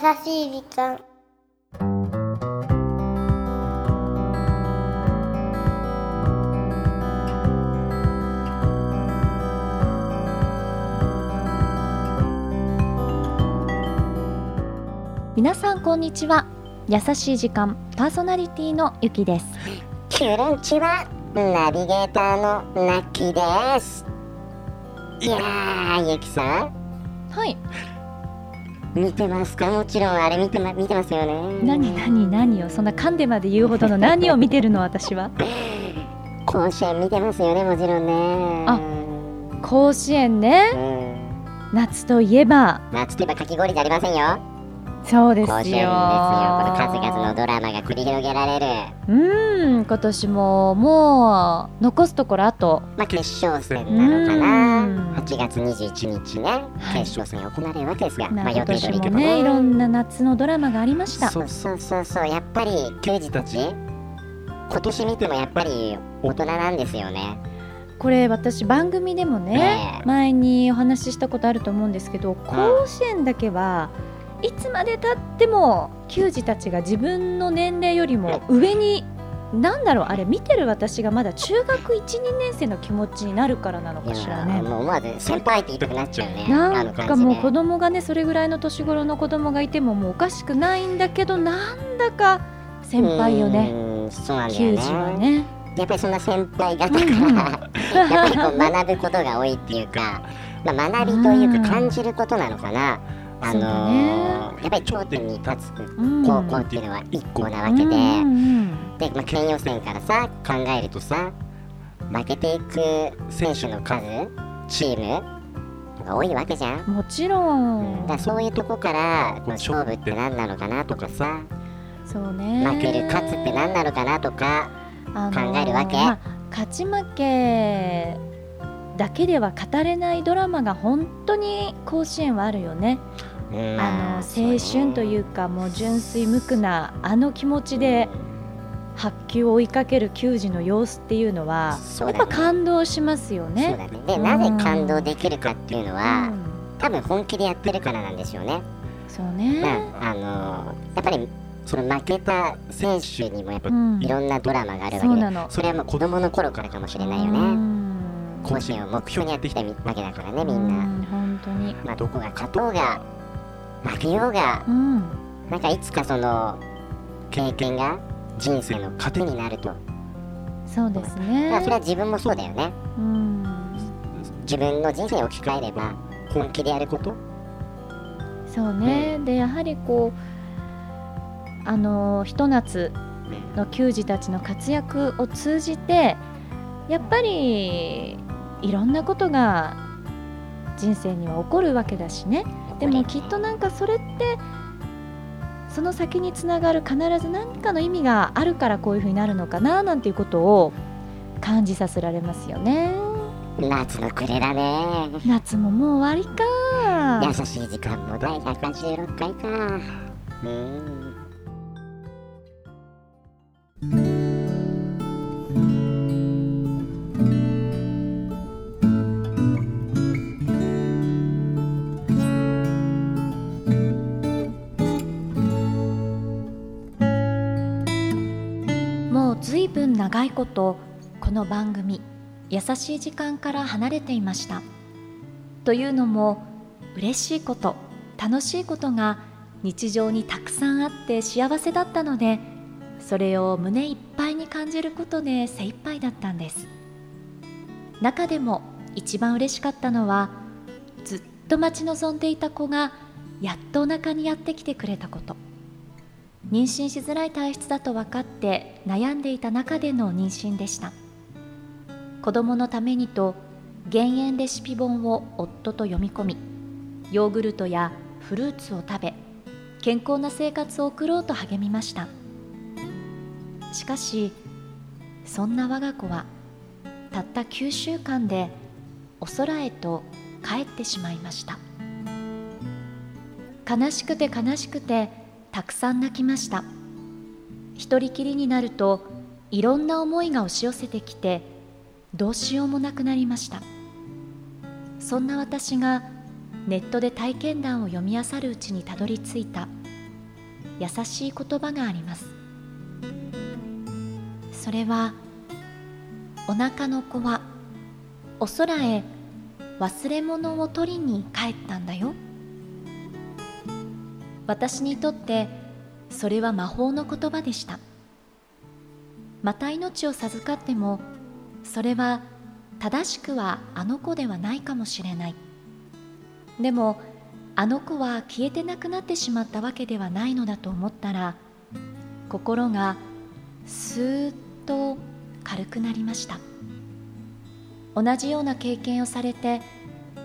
しい時間。皆さんこんにちは。優しい時間パーソナリティのゆきです。キュルンチはナビゲーターのナッキーです。いやーゆきさん。はい見てますか？もちろんあれ見て,、ま、見てますよね。何何何を？そんな噛んでまで言うほどの何を見てるの私は。甲子園見てますよねもちろんね。あ甲子園ね。うん。夏といえば。夏といえばかき氷じゃありませんよそうですよ。甲子園ですよ。これ数々のドラマが繰り広げられる。うーん今年ももう残すところあと。まあ決勝戦なのかな。うん。8月21日ねはい。決勝戦が行われるわけですが、まあまあ予定通りと。かねいろんな夏のドラマがありました。そうそうそうそう。やっぱり球児たち今年見てもやっぱり大人なんですよね。これ私番組でもねねえ。前にお話ししたことあると思うんですけど甲子園だけはいつまでたっても球児たちが自分の年齢よりも上になんだろうあれ見てる私がまだ中学12年生の気持ちになるからなのかしらね。もう思わず先輩って言いたくなっちゃうね。なんかもう子供がねそれぐらいの年頃の子供がいてももうおかしくないんだけどなんだか先輩よね。球ね。児はね。やっぱりそんな先輩方うんうん。からやっぱりこう学ぶことが多いっていうか、まあ、学びといううん。か感じることなのかな、あのね。ーやっぱり頂点に立つうん。高校っていうのは一校なわけで、うんうんで、まあ、県予選からさ考えるとさ負けていく選手の数チームが多いわけじゃん、うんもちろん。だからそういうとこから、まあ、勝負って何なのかなとかさそうね。負ける勝つって何なのかなとかあ考えるわけ。まあ勝ち負けだけでは語れないドラマが本当に甲子園はあるよね。うんあの青春というかもう純粋無垢なあの気持ちで発球を追いかける球児の様子っていうのはそうだねやっぱ感動しますよそうね。だねでなぜ感動できるかっていうのは、うん多分本気でやってるからなんですよね。そうまね。あ、あのやっぱりその負けた選手にもやっぱうんいろんなドラマがあるわけで、そうなのそれはもう子供の頃からかもしれないようね。ん甲子園を目標にやってきたわけだからねみんな。うん本当に。まあどこが勝とうが負けようがうんなんかいつかその経験が人生の糧になると。だそうですからねそれ。は自分もそうだよね。うん自分の人生を置き換えれば本気でやること。そうね、でやはりこうあのひと夏の球児たちの活躍を通じてやっぱりいろんなことが人生には起こるわけだしねでもきっとなんかそれってその先につながる必ず何かの意味があるからこういうふうになるのかななんていうことを感じさせられますよね夏の暮れだね。夏ももう終わりか優しい時間も第186回か。うん。ずいぶん長いことこの番組「優しい時間」から離れていました。というのも嬉しいこと楽しいことが日常にたくさんあって幸せだったのでそれを胸いっぱいに感じることで精一杯だったんです。中でも一番嬉しかったのはずっと待ち望んでいた子がやっとお腹にやってきてくれたこと。妊娠しづらい体質だと分かって悩んでいた中での妊娠でした。子供のためにと減塩レシピ本を夫と読み込みヨーグルトやフルーツを食べ健康な生活を送ろうと励みました。しかしそんな我が子はたった9週間でお空へと帰ってしまいました。悲しくて悲しくてたくさん泣きました。一人きりになるといろんな思いが押し寄せてきてどうしようもなくなりました。そんな私がネットで体験談を読み漁るうちにたどり着いた優しい言葉があります。それはお腹の子はお空へ忘れ物を取りに帰ったんだよ。私にとってそれは魔法の言葉でした。また命を授かってもそれは正しくはあの子ではないかもしれない。でもあの子は消えてなくなってしまったわけではないのだと思ったら心がスーッと軽くなりました。同じような経験をされて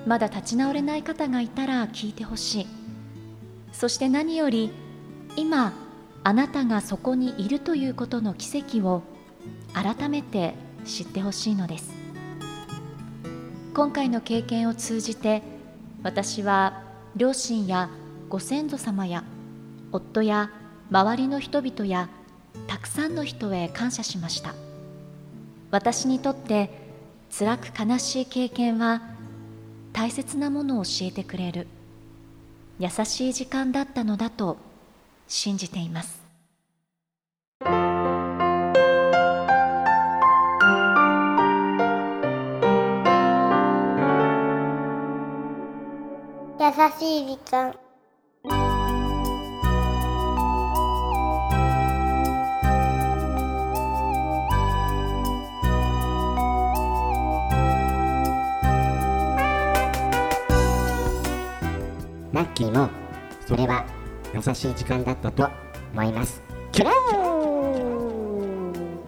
まだ立ち直れない方がいたら聞いてほしい。そして何より今あなたがそこにいるということの奇跡を改めて知ってほしいのです。今回の経験を通じて私は両親やご先祖様や夫や周りの人々やたくさんの人へ感謝しました。私にとって辛く悲しい経験は大切なものを教えてくれる。優しい時間だったのだと信じています。優しい時間。ラッキーもそれは優しい時間だったと思います。キラー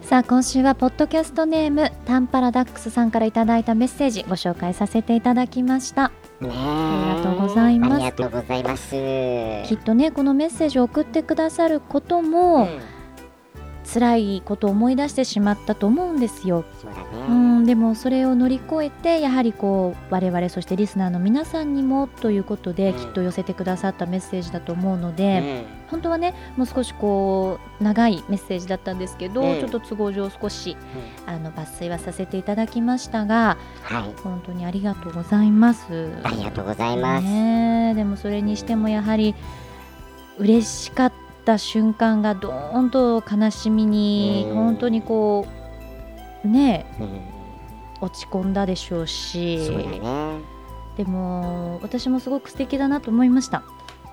さあ今週はポッドキャストネームタンパラダックスさんからいただいたメッセージご紹介させていただきました。ねありがとうございます。ありがとうございます。きっとねこのメッセージを送ってくださることも、うん辛いことを思い出してしまったと思うんですよ、そうね。ん、でもそれを乗り越えてやはりこう我々そしてリスナーの皆さんにもということで、うん。きっと寄せてくださったメッセージだと思うのうで、ん。本当はねもう少しこう長いメッセージだったんですけど、うん。ちょっと都合上少しあの抜粋はさせていただきましたがはい。本当にありがとうございます。ありがとうございます、ねえでもそれにしてもやはり嬉しかった瞬間がどーんと悲しみにうん。本当にこうねえうん。落ち込んだでしょうしねでも私もすごく素敵だなと思いました。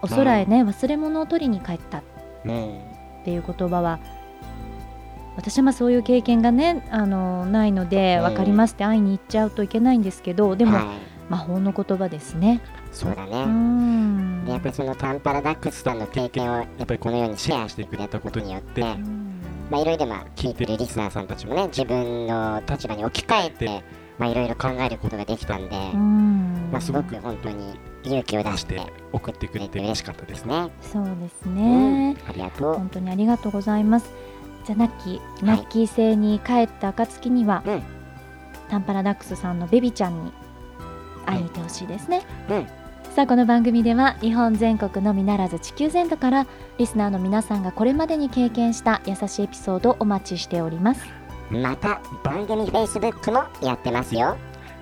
お空へね忘れ物を取りに帰った。っうんていう言葉は私はまあそういう経験がねあのないのでうん。分かりますって会いに行っちゃうといけないんですけどでもはい魔法の言葉ですね。うそうだね、ん。でやっぱりそのタンパラダックスさんの経験をやっぱりこのようにシェアしてくれたことによって、うん。まあ、いろいろまあ聞いてるリスナーさんたちもね自分の立場に置き換えて、まあ、いろいろ考えることができたんで、うん。まあ、すごく本当に勇気を出して送ってくれて嬉しかったですね。そうですうね、ん、ありがとう。本当にありがとうございます。じゃあナッキーナッキー星に帰った暁には、うん。タンパラダックスさんのベビちゃんに会いに行ってほしいですね、うんさあこの番組では日本全国のみならず地球全土からリスナーの皆さんがこれまでに経験した優しいエピソードをお待ちしておりますまた番組 Facebook もやってますよ。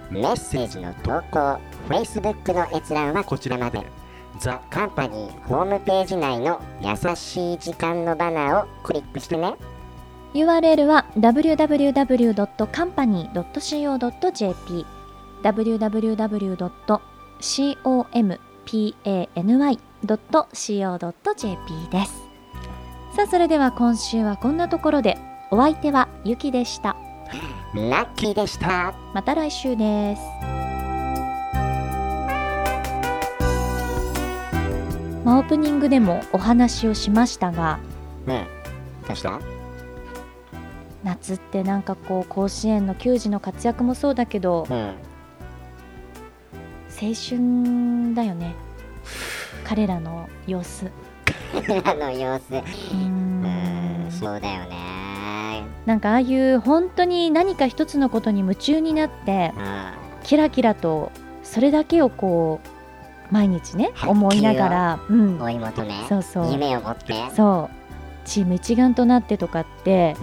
メッセージの投稿、Facebook の閲覧はこちらまで。ザ・カンパニーホームページ内の優しい時間のバナーをクリックしてね。URL は www.company.co.jp www.company.co.jp ですさあそれでは今週はこんなところでお相手はゆきでしたラッキーでした。また来週ですまあ、オープニングでもお話をしましたがうん。どうした？夏ってなんかこう甲子園の球児の活躍もそうだけどうん。青春だよね。彼らの様子。うあの様子。ーうん。ん、そうだよね。なんかああいう本当に何か一つのことに夢中になってうん。キラキラとそれだけをこう毎日ね思いながら、うん、追い求め、そうそう。夢を持って。そう。チーム一丸となってとかって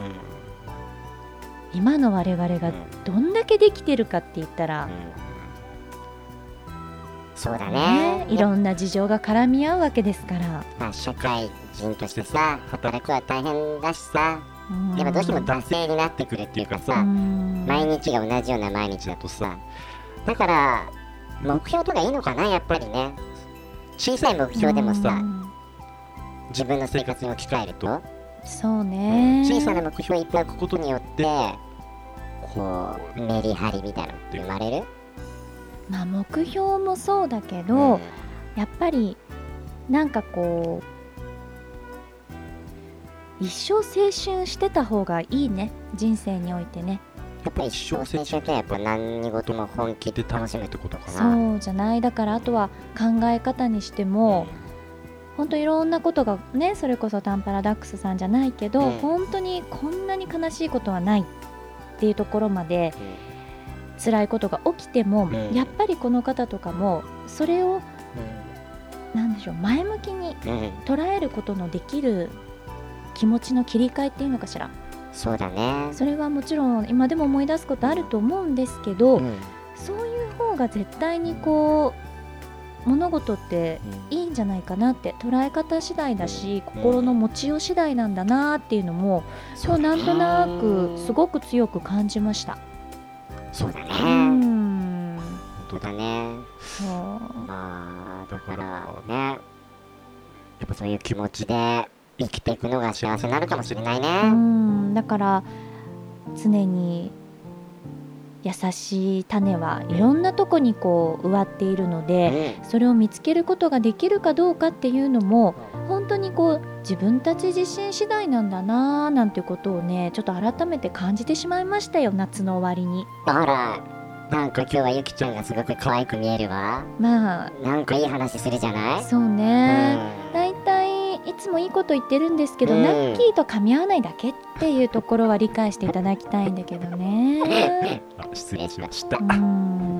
うん。今の我々がどんだけできてるかって言ったらうんそうだね。いろんな事情が絡み合うわけですから、まあ、社会人としてさ働くは大変だしさ。うん。やっぱどうしても惰性になってくるっていうかさ、うん。毎日が同じような毎日だとさだから目標とかいいのかなやっぱりね。小さい目標でもさ、うん。自分の生活に置き換えると、そうね。小さな目標をいっぱい置くことによってこうメリハリみたいなのって生まれるまあ目標もそうだけど、やっぱりなんかこう一生青春してた方がいいね。人生においてね。やっぱり一生青春ってやっぱ何事も本気で楽しむってことかな。そうじゃない。だからあとは考え方にしても本当いろんなことがねそれこそタンパラダックスさんじゃないけど、うん。本当にこんなに悲しいことはないっていうところまで辛いことが起きても、うん。やっぱりこの方とかもそれをなんでしょう前向きにうん、うん捉えることのできる気持ちの切り替えっていうのかしら。そうだね。それはもちろん今でも思い出すことあると思うんですけど、うん。そういう方が絶対にこう物事っていいんじゃないかなって捉え方次第だし心の持ちよう次第なんだなっていうのも今日なんとなくすごく強く感じました。そうだね、う本ん当だね。そう。まあだからねやっぱそういう気持ちで生きていくのが幸せになるかもしれないうねん。だから常に優しい種はいろんなとこにこう植わっているので、それを見つけることができるかどうかっていうのも本当にこう自分たち自身次第なんだなーなんてことをねちょっと改めて感じてしまいましたよ夏の終わりに。あらなんか今日はゆきちゃんがすごく可愛く見えるわ。まあ。なんかいい話するじゃない？そうね。だいたいいつもいいこと言ってるんですけど、うんナッキーと噛み合わないだけっていうところは理解していただきたいんだけどねあ失礼しましたうーん